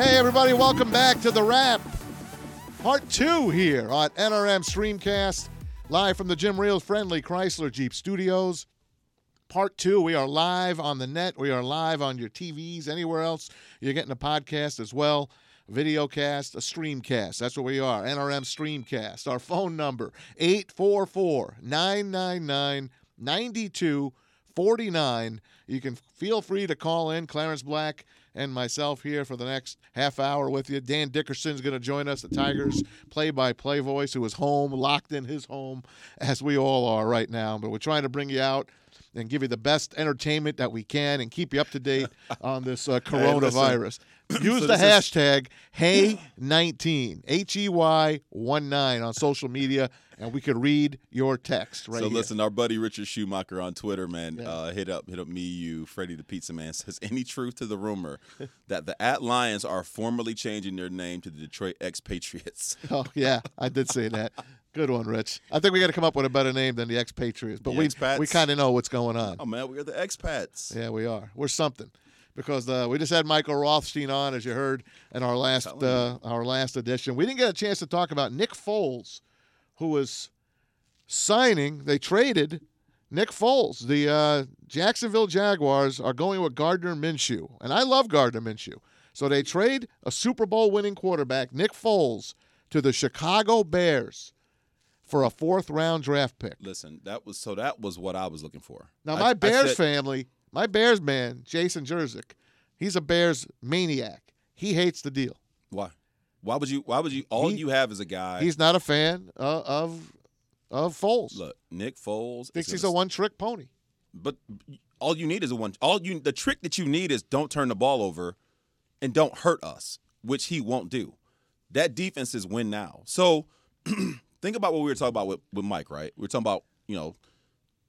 Hey, everybody, welcome back to The Rap. Part two here on NRM Streamcast, live from the Jim Riehl's Friendly Chrysler Jeep Studios. Part two, we are live on the net. We are live on your TVs, anywhere else. You're getting a podcast as well, video cast, a streamcast. That's what we are, NRM Streamcast. Our phone number, 844 999 9249. You can feel free to call in. Clarence Black and myself here for the next half hour with you. Dan Dickerson's going to join us, the Tigers play-by-play voice, who is home, locked in his home, as we all are right now. But we're trying to bring you out and give you the best entertainment that we can and keep you up to date on this uh, coronavirus. Use So the is- hashtag Hey19, H E Y 1 9 on social media, and we could read your text right here. so here. listen, our buddy Richard Schumacher on Twitter, man, Yeah. uh, hit up hit up me, you, Freddie the Pizza Man says any truth to the rumor that the At Lions are formally changing their name to the Detroit Expatriates. Oh yeah, I did say that. Good one, Rich. I think we got to come up with a better name than the expatriates, but The we expats? we kind of know what's going on. Oh man, we are the expats. Yeah, we are. We're something because uh, we just had Michael Rothstein on, as you heard in our last uh, our last edition. We didn't get a chance to talk about Nick Foles, who was signing. They traded Nick Foles. The uh, Jacksonville Jaguars are going with Gardner Minshew, and I love Gardner Minshew. So they trade a Super Bowl winning quarterback, Nick Foles, to the Chicago Bears for a fourth round draft pick. Listen, that was so that was what I was looking for. Now, my I Bears said- family, my Bears man, Jason Jerzik, he's a Bears maniac. He hates the deal. Why? Why would you? Why would you? All He- you have is a guy. He's not a fan uh, of of Foles. look, Nick Foles. Thinks he's gonna a one trick pony. But all you need is a one. All you the trick that you need is don't turn the ball over, and don't hurt us, which he won't do. That defense is win now. So think about what we were talking about with, with Mike, right? We are talking about you know,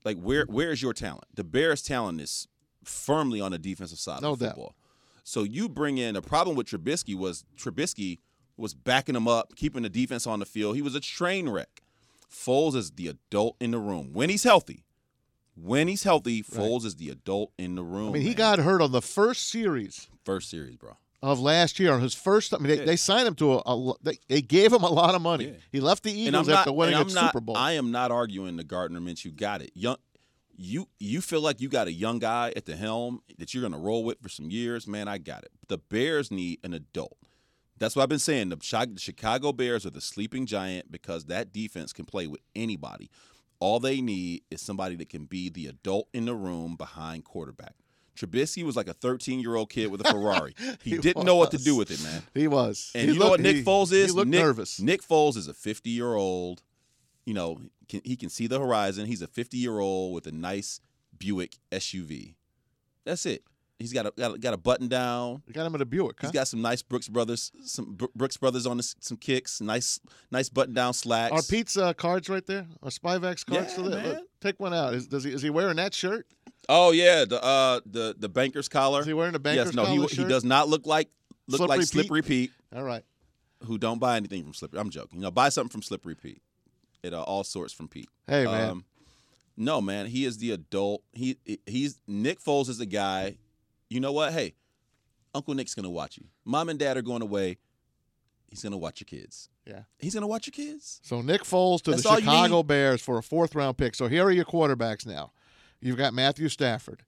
like where where is your talent? The Bears' talent is firmly on the defensive side No of doubt. football. So you bring in the problem with Trubisky was Trubisky was backing him up, keeping the defense on the field. He was a train wreck. Foles is the adult in the room when he's healthy. When he's healthy, Foles is the adult in the room. I mean, he man. got hurt on the first series first series, bro. of last year. On his first, I mean, they, Yeah. they signed him to a, a they, they gave him a lot of money. Yeah. He left the Eagles not, after winning a not, Super Bowl. I am not arguing the Gardner Minshew got it. Young, you you feel like you got a young guy at the helm that you're gonna roll with for some years, man. I got it. The Bears need an adult. That's what I've been saying. The Chicago Bears are the sleeping giant because that defense can play with anybody. All they need is somebody that can be the adult in the room behind quarterback. Trubisky was like a 13 year old kid with a Ferrari. He, He didn't know what to do with it, man. he was. And He you know what Nick Foles is? He looked Nick, nervous. Nick Foles is a 50 year old. You know, can, he can see the horizon. He's a 50 year old with a nice Buick SUV. That's it. He's got a got a, got a button down. You got him in a Buick. Huh? He's got some nice Brooks Brothers, some Bro- Brooks Brothers on the, some kicks. Nice, nice button down slacks. Are Pete's uh, cards right there? Are Spyvax cards Yeah, still there? Look, man. take one out. Is, does he, is he wearing that shirt? Oh yeah, the uh the the banker's collar. Is he wearing a banker's collar? yes, no, collar he shirt? he does not look like look Slippery like Pete? Slippery Pete. All right. who don't buy anything from Slippery. I'm joking. You know, buy something from Slippery Pete. It uh, all sorts from Pete. Hey, man. Um, no, man, he is the adult. He he's Nick Foles is the guy. You know what? Hey, Uncle Nick's gonna watch you. Mom and Dad are going away. He's gonna watch your kids. Yeah. He's gonna watch your kids. So Nick Foles to That's the Chicago. Bears for a fourth round pick. So here are your quarterbacks now. You've got Matthew Stafford.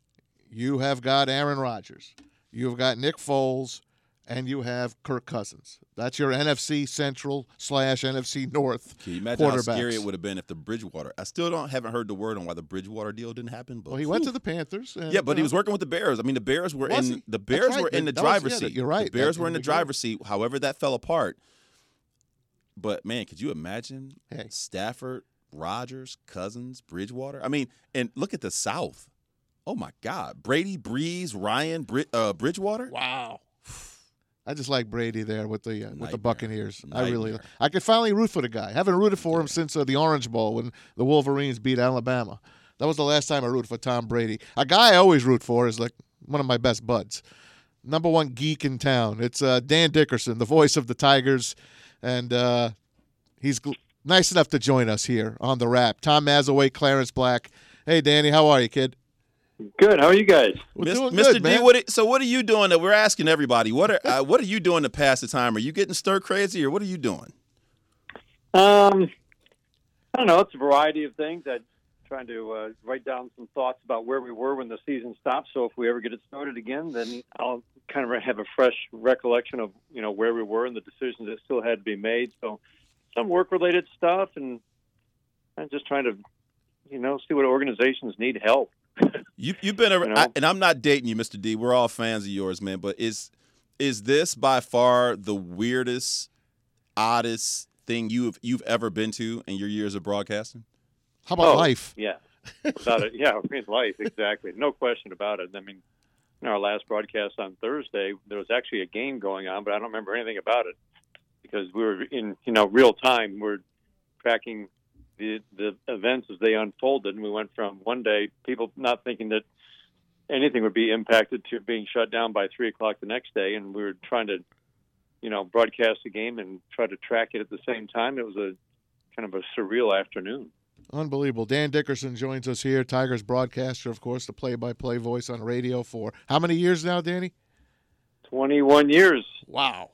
You have got Aaron Rodgers. You've got Nick Foles, and you have Kirk Cousins. That's your NFC Central slash NFC North. Can you imagine how scary it would have been if the Bridgewater? I still don't haven't heard the word on why the Bridgewater deal didn't happen. But Well, he went to the Panthers. And, Yeah, but you he was working with the Bears. I mean, the Bears were in he? the Bears right. were in the That was- driver's yeah, seat. you're right. The Bears That- were in in the the beginning. driver's seat. However, that fell apart. But man, could you imagine Hey. Stafford, Rodgers, Cousins, Bridgewater? I mean, and look at the South. Oh my God, Brady, Brees, Ryan, Brid- uh, Bridgewater. Wow. I just like Brady there with the uh, with the Nightmare. Buccaneers. I really, I could finally root for the guy. haven't rooted for him since uh, the Orange Bowl when the Wolverines beat Alabama. That was the last time I rooted for Tom Brady. A guy I always root for is like one of my best buds, number one geek in town. It's uh, Dan Dickerson, the voice of the Tigers, and uh, he's gl- nice enough to join us here on the Rap. Tom Mazawey, Clarence Black. Hey, Danny, how are you, kid? Good. How are you guys? We're Mis- doing Mr. good, D, man. what? Are, so what are you doing? That we're asking everybody. What are uh, what are you doing to pass the time? Are you getting stir crazy, or what are you doing? Um, I don't know. It's a variety of things. I'm trying to uh, write down some thoughts about where we were when the season stopped. So if we ever get it started again, then I'll kind of have a fresh recollection of you know where we were and the decisions that still had to be made. So some work-related stuff, and I'm just trying to you know see what organizations need help. You you've been around, You know? and I'm not dating you, Mr. D. We're all fans of yours, man. But is is this by far the weirdest, oddest thing you've you've ever been to in your years of broadcasting? How about Oh, life? Yeah, without it, yeah, I mean, life exactly, no question about it. I mean, in our last broadcast on Thursday, there was actually a game going on, but I don't remember anything about it because we were in you know real time. We're tracking the the events as they unfolded, and we went from one day people not thinking that anything would be impacted to being shut down by three o'clock the next day, and we were trying to you know broadcast the game and try to track it at the same time. It was a kind of a surreal afternoon. Unbelievable. Dan Dickerson joins us here, Tigers broadcaster, of course, the play-by-play voice on radio for how many years now, Danny? Twenty one years. Wow.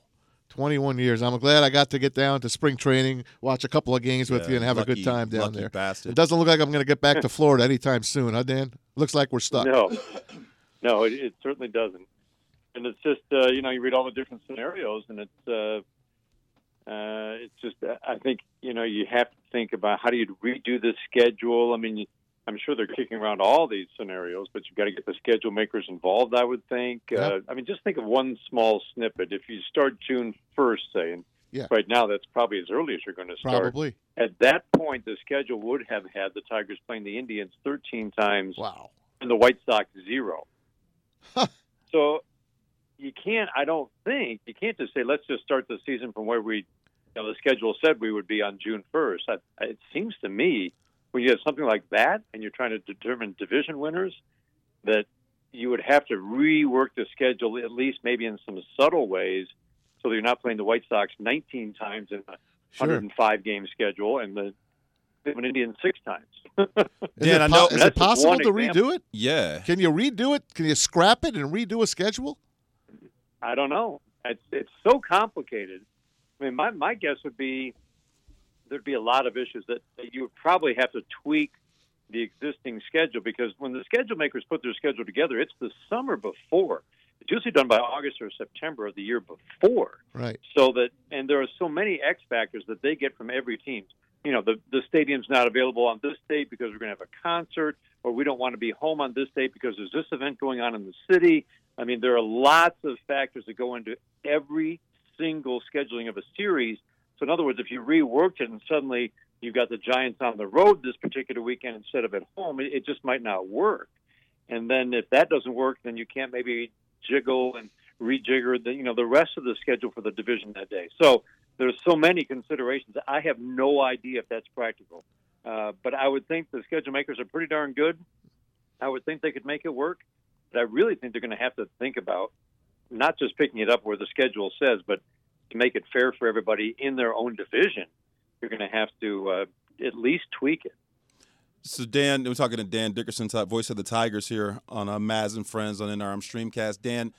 21 years. I'm glad I got to get down to spring training, watch a couple of games with Yeah, you, and have a good time down lucky there. Bastard. It doesn't look like I'm going to get back to Florida anytime soon, huh, Dan? Looks like we're stuck. No, no, it, it certainly doesn't. And it's just uh, you know you read all the different scenarios, and it's uh, uh, it's just I think you know you have to think about how do you redo the schedule. I mean, you, I'm sure they're kicking around all these scenarios, but you've got to get the schedule makers involved. I would think. Uh, I mean, just think of one small snippet. If you start June 1st, say, and Yeah. right now that's probably as early as you're going to start. Probably. At that point, the schedule would have had the Tigers playing the Indians 13 times Wow. and the White Sox zero. So you can't. I don't think you can't just say let's just start the season from where we, you know, the schedule said we would be on June first. It seems to me when you have something like that and you're trying to determine division winners, that you would have to rework the schedule at least maybe in some subtle ways, so that you're not playing the White Sox 19 times in a Sure. 105 game schedule and the Cleveland Indians six times. Is, Dan, it, po- is it possible to example. redo it? yeah. Can you redo it? Can you scrap it and redo a schedule? I don't know. It's it's so complicated. I mean, my my guess would be there'd be a lot of issues that, that you would probably have to tweak the existing schedule because when the schedule makers put their schedule together, it's the summer before. It's usually done by August or September of the year before. Right. So that and there are so many X factors that they get from every team. You know, the the stadium's not available on this date because we're going to have a concert, or we don't want to be home on this date because there's this event going on in the city. I mean, there are lots of factors that go into every single scheduling of a series. So, in other words, if you reworked it and suddenly you've got the Giants on the road this particular weekend instead of at home, it, it just might not work. And then if that doesn't work, then you can't maybe jiggle and rejigger the you know the rest of the schedule for the division that day. So there's so many considerations. I have no idea if that's practical, uh, but I would think the schedule makers are pretty darn good. I would think they could make it work, but I really think they're going to have to think about not just picking it up where the schedule says, but to make it fair for everybody in their own division. You're going to have to uh, at least tweak it. So Dan, we're talking to Dan Dickerson, top voice of the Tigers here on uh, Maz and Friends on NRM Streamcast. Dan,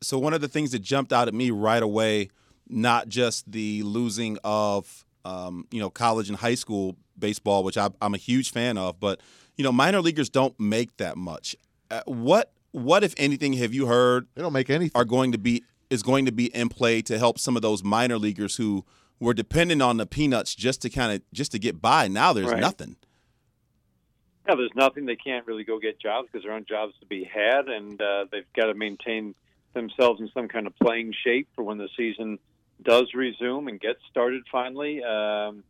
so one of the things that jumped out at me right away, not just the losing of um, you know college and high school baseball, which I, I'm a huge fan of, but you know minor leaguers don't make that much. Uh, what what if anything have you heard They don't make anything. are going to be is going to be in play to help some of those minor leaguers who were dependent on the peanuts just to kind of just to get by. Now there's Right. nothing. Yeah, there's nothing. They can't really go get jobs because there aren't jobs to be had, and uh, they've got to maintain themselves in some kind of playing shape for when the season does resume and get started finally. Um,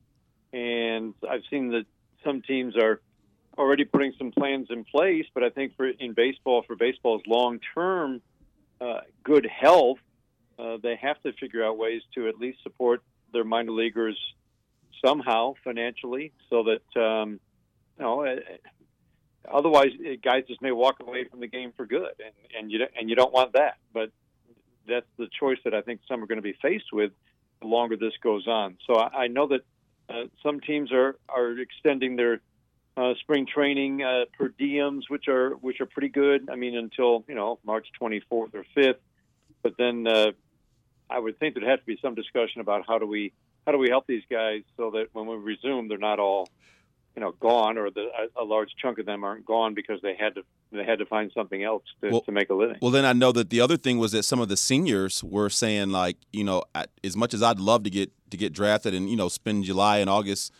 and I've seen that some teams are already putting some plans in place, but I think for in baseball, for baseball's long-term uh, good health, uh, they have to figure out ways to at least support their minor leaguers somehow financially, so that um, you know. uh, Otherwise, uh, guys just may walk away from the game for good, and and you and you don't want that. But that's the choice that I think some are going to be faced with the longer this goes on. So I, I know that uh, some teams are are extending their uh, spring training uh, per diems, which are which are pretty good. I mean, until you know March 24th or 5th, but then uh, I would think there'd have to be some discussion about how do we how do we help these guys so that when we resume, they're not all you know gone, or the, a, a large chunk of them aren't gone because they had to they had to find something else to, Well- to make a living. Well, then I know that the other thing was that some of the seniors were saying like, you know, I- as much as I'd love to get to get drafted and you know spend July and August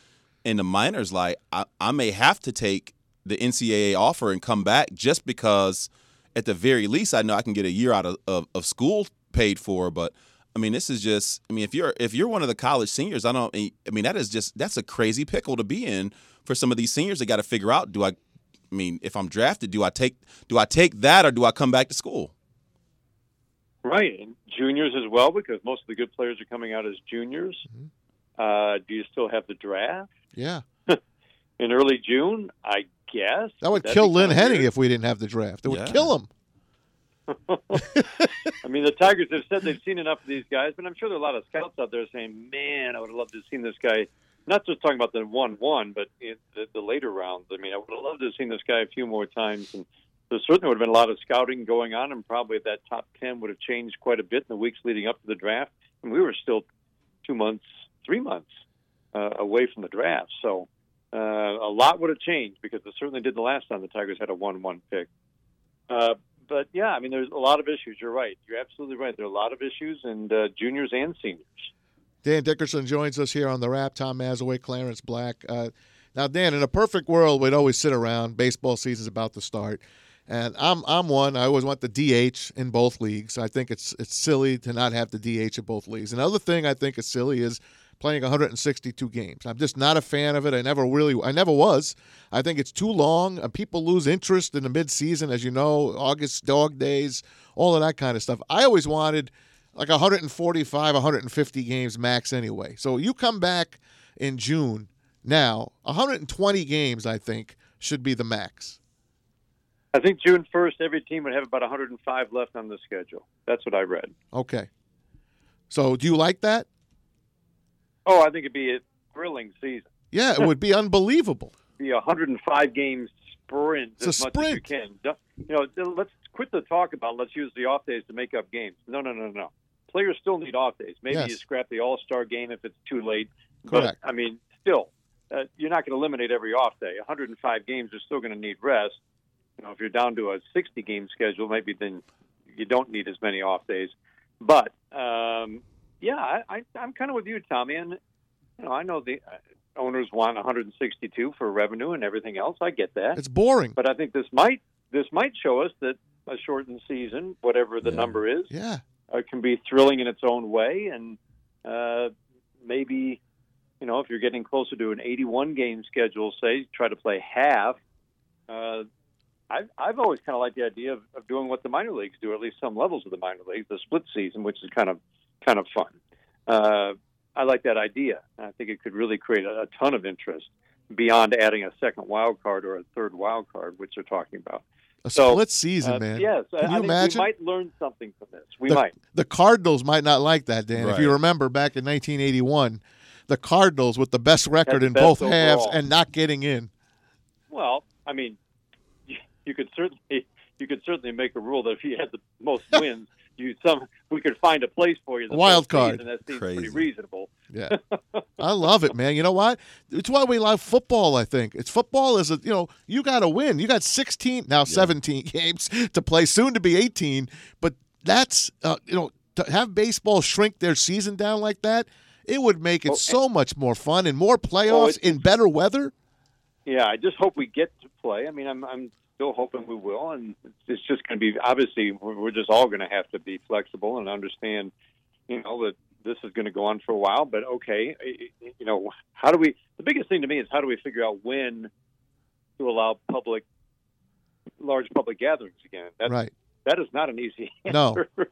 in the minors, like I, I may have to take the NCAA offer and come back just because, at the very least, I know I can get a year out of, of, of school paid for. But I mean, this is just, I mean, if you're if you're one of the college seniors, I don't, I mean, that is just that's a crazy pickle to be in for some of these seniors. They got to figure out, do I I mean, if I'm drafted, do I take do I take that or do I come back to school? Right, and juniors as well, because most of the good players are coming out as juniors. Uh, do you still have the draft Yeah. in early June? I guess That would That'd kill Lynn Henning if we didn't have the draft. It would kill him. I mean, the Tigers have said they've seen enough of these guys, but I'm sure there are a lot of scouts out there saying, "Man, I would have loved to have seen this guy." Not just talking about the one-one, but in the, the later rounds. I mean, I would have loved to have seen this guy a few more times, and there certainly would have been a lot of scouting going on, and probably that top ten would have changed quite a bit in the weeks leading up to the draft. And we were still two months, three months uh, away from the draft, so uh, a lot would have changed because it certainly did the last time the Tigers had a one-one pick. Uh, but yeah, I mean, there's a lot of issues. You're right. You're absolutely right. There are a lot of issues, and uh, juniors and seniors. Dan Dickerson joins us here on the Rap. Tom Mazawey, Clarence Black. Uh, now, Dan, in a perfect world, we'd always sit around. Baseball season's about to start, and I'm I'm one. I always want the DH in both leagues. I think it's it's silly to not have the DH in both leagues. Another thing I think is silly is playing 162 games. I'm just not a fan of it. I never really, I never was. I think it's too long. And people lose interest in the midseason, as you know, August dog days, all of that kind of stuff. I always wanted like 145, 150 games max anyway. So you come back in June now, 120 games, I think, should be the max. I think June 1st, every team would have about 105 left on the schedule. That's what I read. Okay. So do you like that? Oh, I think it'd be a thrilling season. Yeah, it would be unbelievable. Be a 105 game sprint It's a as much as you can. You know, let's quit the talk about let's use the off days to make up games. No, no, no, no. Players still need off days. Maybe Yes. you scrap the All Star game if it's too late. Correct. But I mean, still, uh, you're not going to eliminate every off day. 105 games are still going to need rest. You know, if you're down to a 60 game schedule, maybe then you don't need as many off days. But um, yeah, I, I, I'm kind of with you, Tommy. And you know, I know the uh, owners want 162 for revenue and everything else. I get that. It's boring. But I think this might this might show us that a shortened season, whatever the Yeah. number is, Yeah. uh, can be thrilling in its own way, and uh, maybe you know if you're getting closer to an 81 game schedule, say try to play half. Uh, I've I've always kind of liked the idea of, of doing what the minor leagues do, at least some levels of the minor leagues, the split season, which is kind of kind of fun. Uh, I like that idea. I think it could really create a, a ton of interest beyond adding a second wild card or a third wild card, which they're talking about. A So, split season, Uh, man. Yes, Can I you think imagine? we might learn something from this. We the, might. the Cardinals might not like that, Dan. If you remember back in 1981, the Cardinals with the best record the in best both halves and not getting in. Well, I mean, you, you could certainly you could certainly make a rule that if you had the most wins, you some we could find a place for you. in the Wild postseason. card. That seems pretty reasonable. Yeah, I love it, man. You know what? It's why we love football. I think it's football is a you know you got to win. You got 16 now 17 games to play, soon to be 18. But that's uh, you know to have baseball shrink their season down like that, it would make it Oh, so much more fun and more Oh, playoffs it- in better weather. Yeah, I just hope we get to play. I mean, I'm I'm still hoping we will, and it's just going to be obviously we're just all going to have to be flexible and understand, you know, that this is going to go on for a while. But okay, you know, how do we? The biggest thing to me is how do we figure out when to allow public, large public gatherings again? That's, right. That is not an easy answer. No.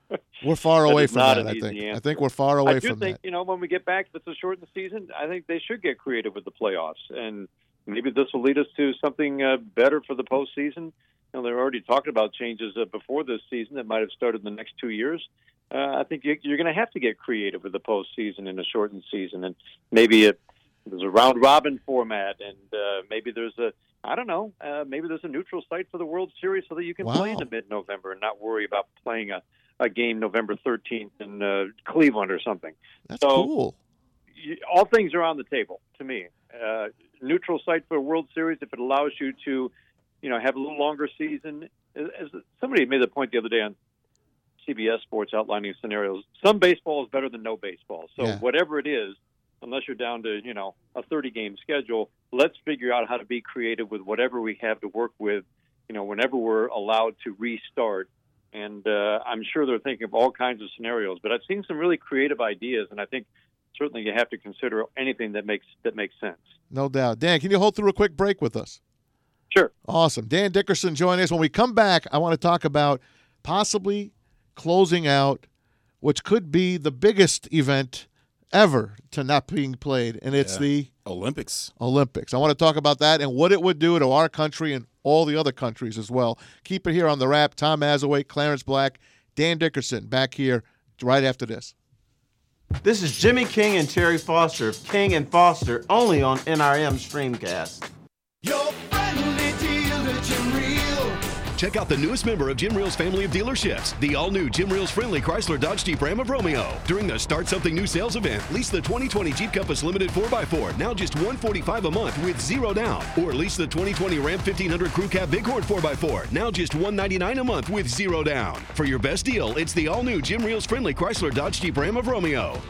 We're far away from that. I think. I think we're far away from that. I do from think that. you know when we get back, if it's a shortened season, I think they should get creative with the playoffs, and maybe this will lead us to something uh, better for the postseason. You know, they're already talking about changes uh, before this season that might have started in the next two years. Uh, I think you, you're going to have to get creative with the postseason in a shortened season, and maybe it, there's a round robin format, and uh, maybe there's a I don't know. Uh, maybe there's a neutral site for the World Series so that you can play in into mid-November and not worry about playing a, a game November 13th in uh, Cleveland or something. That's So- cool. You, all things are on the table to me. Uh, neutral site for a World Series if it allows you to, you know, have a little longer season. As somebody made the point the other day on CBS Sports outlining scenarios, some baseball is better than no baseball. So Yeah. whatever it is, unless you're down to you know a 30 game schedule, let's figure out how to be creative with whatever we have to work with. You know, whenever we're allowed to restart. And uh, I'm sure they're thinking of all kinds of scenarios, but I've seen some really creative ideas, and I think certainly you have to consider anything that makes that makes sense. No doubt. Dan, can you hold through a quick break with us? Sure. Awesome. Dan Dickerson joining us. When we come back, I want to talk about possibly closing out, which could be the biggest event ever to not being played, and it's Yeah. the Olympics. Olympics. I want to talk about that and what it would do to our country and all the other countries as well. Keep it here on the Rap. Tom Mazawey, Clarence Black, Dan Dickerson back here right after this. This is Jimmy King and Terry Foster of King and Foster only on NRM Streamcast. Check out the newest member of Jim Riehl's family of dealerships, the all-new Jim Riehl's friendly Chrysler Dodge Jeep Ram of Romeo. During the Start Something New sales event, lease the 2020 Jeep Compass Limited 4x4, now just 145 a month with zero down. Or lease the 2020 Ram 1500 Crew Cab Bighorn 4x4, now just 199 a month with zero down. For your best deal, it's the all-new Jim Reel's friendly Chrysler Dodge Jeep Ram of Romeo.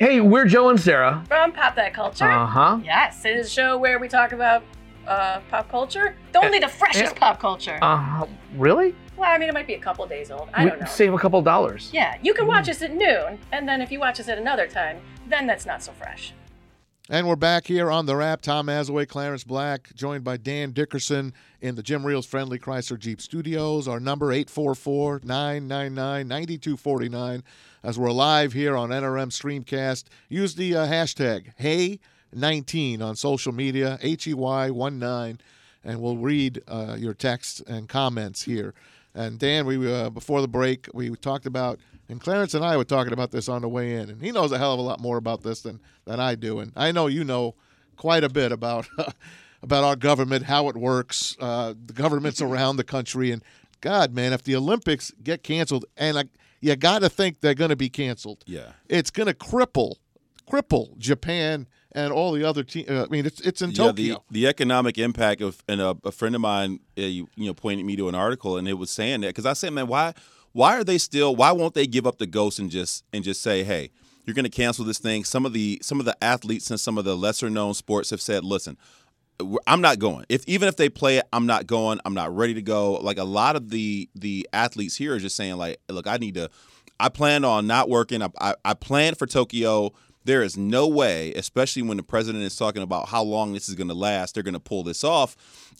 Hey, we're Joe and Sarah. from Pop That Culture. Uh huh. Yes, it is a show where we talk about uh, pop culture. Only the freshest eh, pop culture. Uh, huh. really? well, I mean, it might be a couple days old. I we don't know. save a couple dollars. yeah, you can watch us at noon, and then if you watch us at another time, then that's not so fresh. And we're back here on the Rap. Tom Mazawey, Clarence Black, joined by Dan Dickerson in the Jim Riehl's Friendly Chrysler Jeep Studios. Our number 844-999-9249 as we're live here on NRM Streamcast. Use the uh, hashtag Hey19 on social media, H-E-Y-1-9, and we'll read uh, your texts and comments here. And Dan, we uh, before the break, we talked about, and Clarence and I were talking about this on the way in, and he knows a hell of a lot more about this than than I do, and I know you know quite a bit about about our government, how it works, uh, the governments around the country, and God, man, if the Olympics get canceled, and I, you got to think they're going to be canceled, Yeah. it's going to cripple cripple Japan and all the other teams. Uh, I mean, it's it's in yeah, the, the economic impact of and a, a friend of mine, uh, you, you know, pointed me to an article and it was saying that because I said, man, why why are they still? Why won't they give up the ghost and just and just say, hey, you're going to cancel this thing? Some of the some of the athletes and some of the lesser known sports have said, listen. I'm not going. If even if they play it, I'm not going. I'm not ready to go. Like a lot of the the athletes here are just saying, like, look, I need to. I plan on not working. I I, I planned for Tokyo. There is no way, especially when the president is talking about how long this is going to last, they're going to pull this off.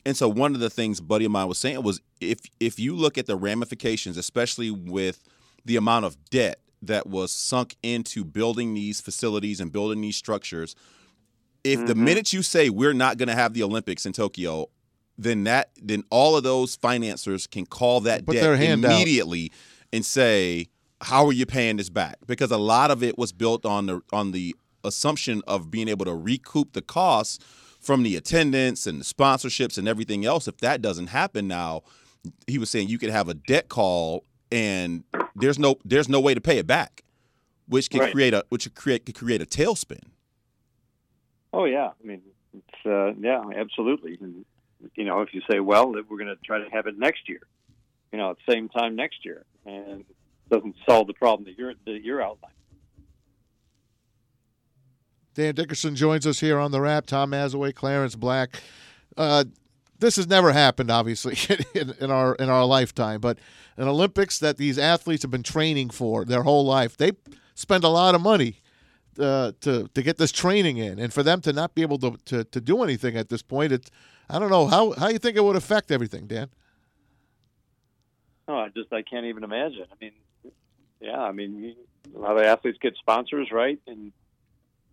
And so one of the things a buddy of mine was saying was if if you look at the ramifications, especially with the amount of debt that was sunk into building these facilities and building these structures, if the mm-hmm. minute you say we're not going to have the Olympics in Tokyo, then that then all of those financiers can call that Put debt their out. immediately and say, "How are you paying this back?" Because a lot of it was built on the on the assumption of being able to recoup the costs from the attendance and the sponsorships and everything else. If that doesn't happen now, he was saying you could have a debt call and there's no there's no way to pay it back, which could Right. create a which could create could create a tailspin. Oh yeah, I mean, it's uh, yeah, absolutely. And, you know, if you say, well, we're going to try to have it next year, you know, at the same time next year, and doesn't solve the problem that you're that you're outlining. Dan Dickerson joins us here on the Rap. Tom Mazawey, Clarence Black. Uh, this has never happened, obviously, in, in our in our lifetime. But an Olympics that these athletes have been training for their whole life, they spend a lot of money uh, to to get this training in, and for them to not be able to, to, to do anything at this point, it's I don't know how how you think it would affect everything, Dan. No, I just I can't even imagine. I mean, yeah, I mean, a lot of athletes get sponsors, right, and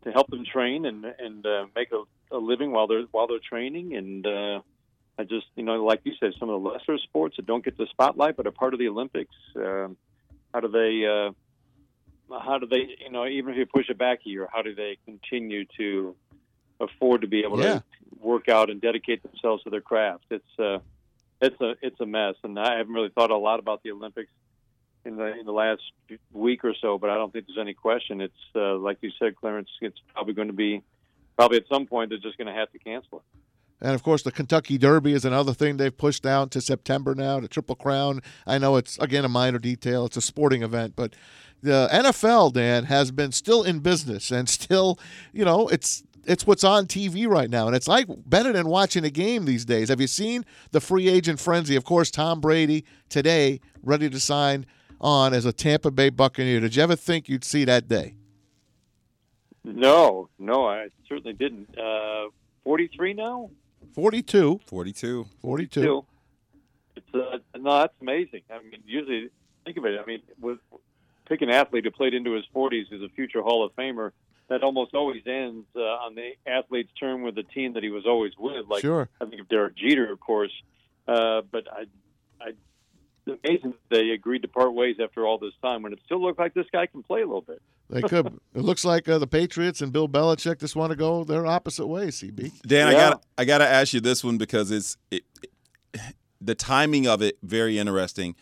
to help them train and and uh, make a, a living while they're while they're training. And uh, I just, you know, like you said, some of the lesser sports that don't get the spotlight but are part of the Olympics. Um, how do they? Uh, how do they, you know, even if you push it back a year, how do they continue to afford to be able Yeah. to work out and dedicate themselves to their craft? It's uh, it's a it's a mess, and I haven't really thought a lot about the Olympics in the in the last week or so, but I don't think there's any question. It's uh, like you said, Clarence. It's probably going to be probably at some point they're just going to have to cancel it. And of course, the Kentucky Derby is another thing they've pushed down to September now. The Triple Crown. I know it's again a minor detail. It's a sporting event, but the NFL, Dan, has been still in business and still, you know, it's it's what's on TV right now, and it's like better than watching a game these days. Have you seen the free agent frenzy? Of course, Tom Brady today ready to sign on as a Tampa Bay Buccaneer. Did you ever think you'd see that day? No, no, I certainly didn't. Uh, Forty-three now. 42. 42. 42. It's uh, no, that's amazing. I mean, usually think of it. I mean, with pick an athlete who played into his 40s as a future Hall of Famer. That almost always ends uh, on the athlete's term with the team that he was always with. Like Sure. I think of Derek Jeter, of course. Uh, but I, I, it's amazing that they agreed to part ways after all this time when it still looked like this guy can play a little bit. They could. it looks like uh, the Patriots and Bill Belichick just want to go their opposite ways, CB. Dan, I Yeah. got I got to ask you this one because it's it, the timing of it very interesting.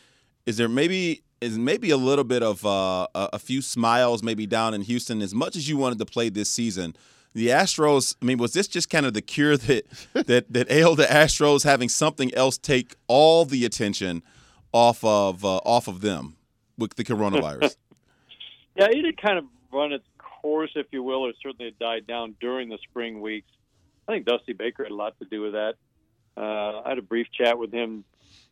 Is there maybe is maybe a little bit of uh, a, a few smiles maybe down in Houston as much as you wanted to play this season? The Astros. I mean, was this just kind of the cure that that that ailed the Astros having something else take all the attention off of uh, off of them with the coronavirus? Yeah, it had kind of run its course, if you will, or certainly it died down during the spring weeks. I think Dusty Baker had a lot to do with that. Uh, I had a brief chat with him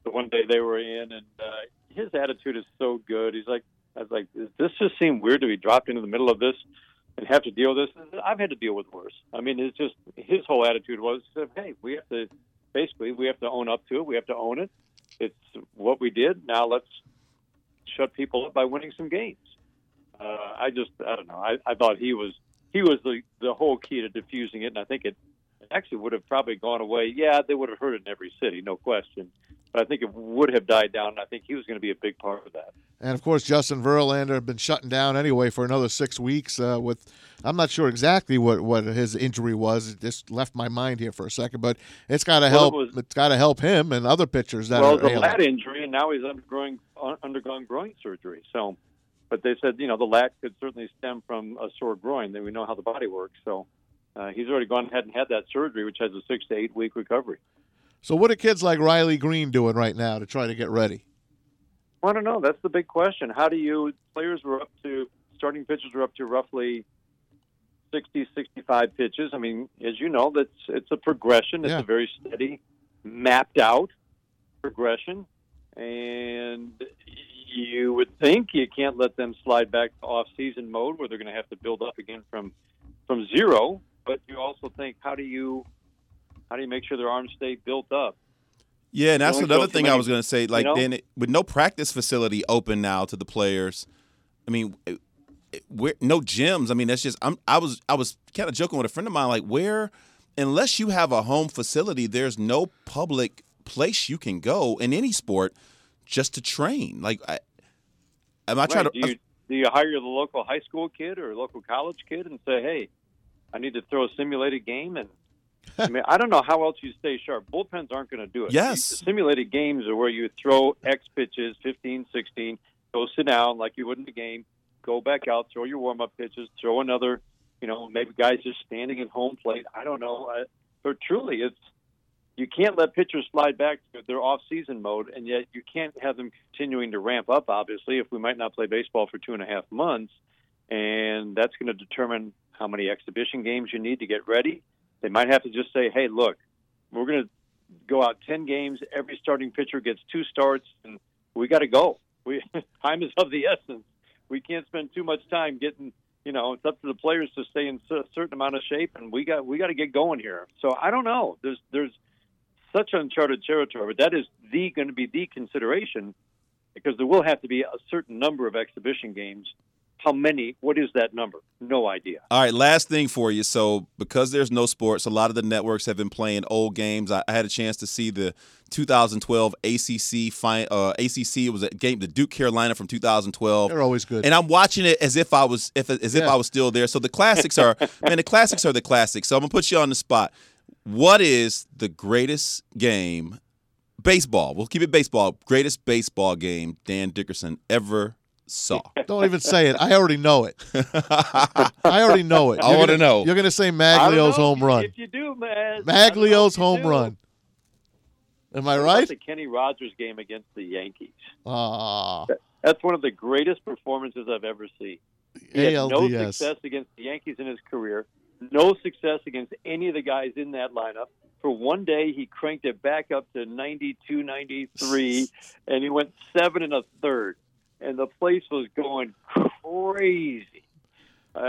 the one day they were in, and uh, his attitude is so good. He's like, I was like, this just seem weird to be dropped into the middle of this and have to deal with this? I've had to deal with worse. I mean, it's just his whole attitude was, hey, we have to basically we have to own up to it. We have to own it. It's what we did. Now let's shut people up by winning some games. Uh, I just I don't know. I, I thought he was he was the the whole key to diffusing it, and I think it actually would have probably gone away. Yeah, they would have heard it in every city, no question. But I think it would have died down. And I think he was going to be a big part of that. And of course, Justin Verlander had been shutting down anyway for another six weeks. Uh, with I'm not sure exactly what, what his injury was. It just left my mind here for a second, but it's got to Well, it help. was- it's got to help him and other pitchers that well, are the ailing. lat injury, and now he's undergoing un- undergone groin surgery. So, but they said you know the lat could certainly stem from a sore groin. Then we know how the body works. So. Uh, he's already gone ahead and had that surgery, which has a six to eight week recovery. So what are kids like Riley Greene doing right now to try to get ready? I don't know. That's the big question. How do you players were up to starting pitchers were up to roughly 60, 65 pitches. I mean, as you know, that's it's a progression. It's Yeah. a very steady, mapped out progression, and you would think you can't let them slide back to off season mode where they're going to have to build up again from from zero. But you also think, how do you how do you make sure their arms stay built up? Yeah, and that's another thing I was going to say. Like, know? then it, with no practice facility open now to the players, I mean, it- it- where no gyms. I mean, that's just. I'm. I was. I was kind of joking with a friend of mine. Like, where, unless you have a home facility, there's no public place you can go in any sport just to train. Like, I, am I trying to? Do you, do you hire the local high school kid or local college kid and say, "Hey, I need to throw a simulated game"? And I mean, I don't know how else you stay sharp. Bullpens aren't going to do it. Yes. Simulated games are where you throw X pitches, 15, 16, go sit down like you would in the game, go back out, throw your warm up pitches, throw another. You know, maybe guys just standing at home plate. I don't know. I, but truly, it's you can't let pitchers slide back to their off-season mode, and yet you can't have them continuing to ramp up. Obviously, if we might not play baseball for two and a half months, and that's going to determine how many exhibition games you need to get ready. They might have to just say, "Hey, look, we're going to go out ten games. Every starting pitcher gets two starts, and we got to go. We time is of the essence. We can't spend too much time getting." You know, it's up to the players to stay in a certain amount of shape, and we got we got to get going here. So I don't know. There's there's such uncharted territory, but that is the going to be the consideration because there will have to be a certain number of exhibition games How many? What is that number? No idea. All right, last thing for you. So, because there's no sports, a lot of the networks have been playing old games. I, I had a chance to see the 2012 ACC fi- uh, ACC. It was a game, the Duke Carolina from 2012. They're always good. And I'm watching it as if I was, if as if Yeah. I was still there. So the classics are, man, the classics are the classics. So I'm gonna put you on the spot. What is the greatest game? Baseball. We'll keep it baseball. Greatest baseball game Dan Dickerson ever saw. Don't even say it. I already know it. I already know it. I You're wanna know. You're going to say Magglio's home if- run. If you do, man. I don't know if Magglio's home do. run. Am I right? The Kenny Rogers game against the Yankees. Ah, That's one of the greatest performances I've ever seen. He had no success against the Yankees in his career, no success against any of the guys in that lineup. For one day, he cranked it back up to 92, 93, and he went seven and a third. And the place was going crazy. Uh,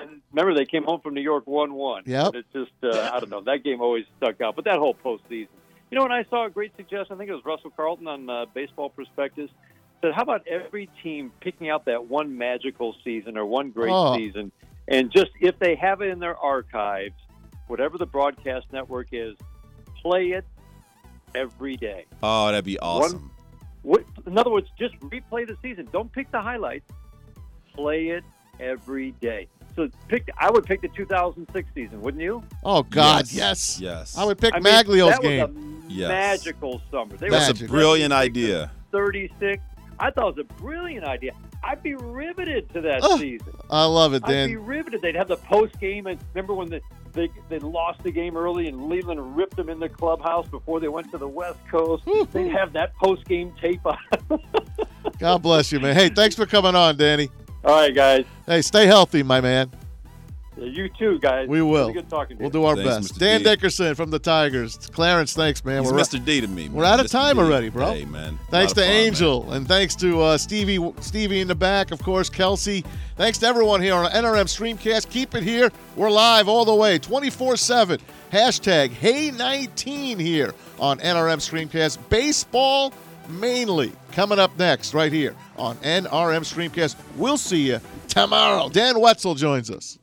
and remember, they came home from New York 1 1. Yeah, It's just, uh, I don't know, that game always stuck out. But that whole postseason. You know, when I saw a great suggestion, I think it was Russell Carleton on uh, Baseball Prospectus, said, how about every team picking out that one magical season or one great Oh. season, and just if they have it in their archives, whatever the broadcast network is, play it every day. Oh, that'd be awesome. What, in other words, just replay the season. Don't pick the highlights. Play it every day. So pick. I would pick the 2006 season, wouldn't you? oh God, Yes. yes. Yes. I would pick I mean, Magglio's that game. Was a Yes. magical summer. They That's were a brilliant idea. 36. I thought it was a brilliant idea. I'd be riveted to that Oh, season. I love it, I'd be Dan. riveted. They'd have the post game, and remember when the, they they lost the game early, and Leyland ripped them in the clubhouse before they went to the West Coast. They'd have that post game tape on. God bless you, man. Hey, thanks for coming on, Danny. All right, guys. Hey, stay healthy, my man. You too, guys. We will. Good talking to We'll you. do our Thanks, best. Mr. Dan D. Dickerson from the Tigers. Clarence, thanks, man. He's We're Mr. D to me. we're out of Mr. time D. already, bro. Hey, man. Thanks to of fun, man. Angel, and thanks to uh, Stevie, Stevie in the back, of course, Kelsey. Thanks to everyone here on NRM Streamcast. Keep it here. We're live all the way, 24/7. Hashtag Hey19 here on NRM Streamcast. Baseball mainly coming up next, right here on NRM Streamcast. We'll see you tomorrow. Dan Wetzel joins us.